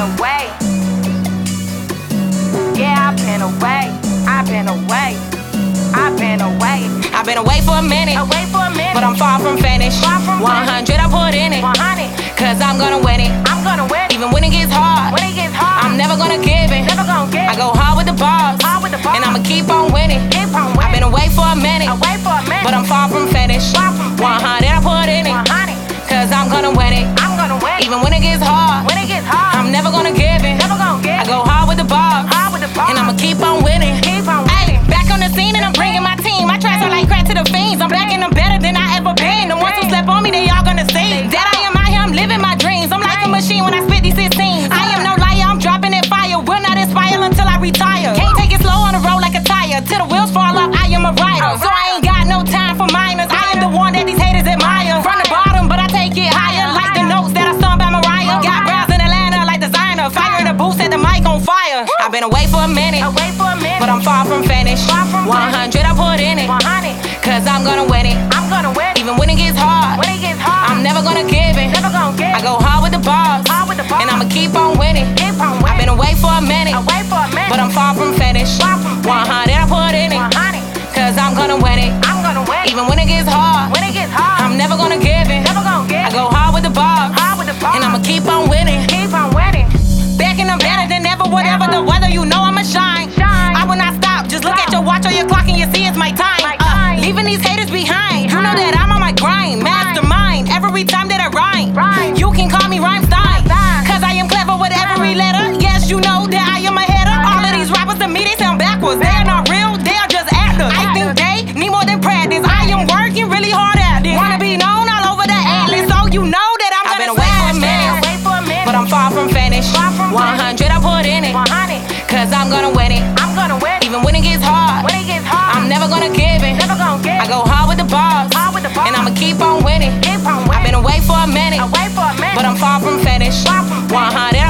away. Yeah, I've been away. I've been away. I've been away. I've been away for a minute, Away for a minute. but I'm far from finished. Far from 100 I put in it, 100. cause I'm gonna win it. I'm gonna win. It. Even when it gets hard, When it gets hard, I'm never gonna give in. never gonna get. I go hard with the bars, Hard with the bars. and I'ma keep on winning. Keep on winning. I've been away for a minute, Away for a minute. but I'm far from finished. Far from finished. 100 far from finished. Far from 100 I put in it. Cause I'm gonna win it. I'm gonna win. Even when it gets hard, when it gets hard, I'm never gonna give it. never gonna get. I go hard with the bars. hard with the ball. And I'ma keep on winning. You know that I'm on my grind. Mastermind. Every time that I rhyme. You can call me Rhymestein. Cause I am clever with every letter. Yes, you know that I am a header. All of these rappers to me, they sound backwards. They are not real, they are just actors. I think they need more than practice. I am working really hard at this. Wanna be known all over the atlas. So you know that I'm I've gonna been away for a minute. this. Away for a minute. But I'm far from finished. 100 I put in it. Cause I'm gonna win it. I'm gonna win. Even when it gets hard, when it gets hard, I'm never gonna give And I'ma keep on winning. I've been away for a minute. Away for a minute. But I'm far from finished. Far from finished. 100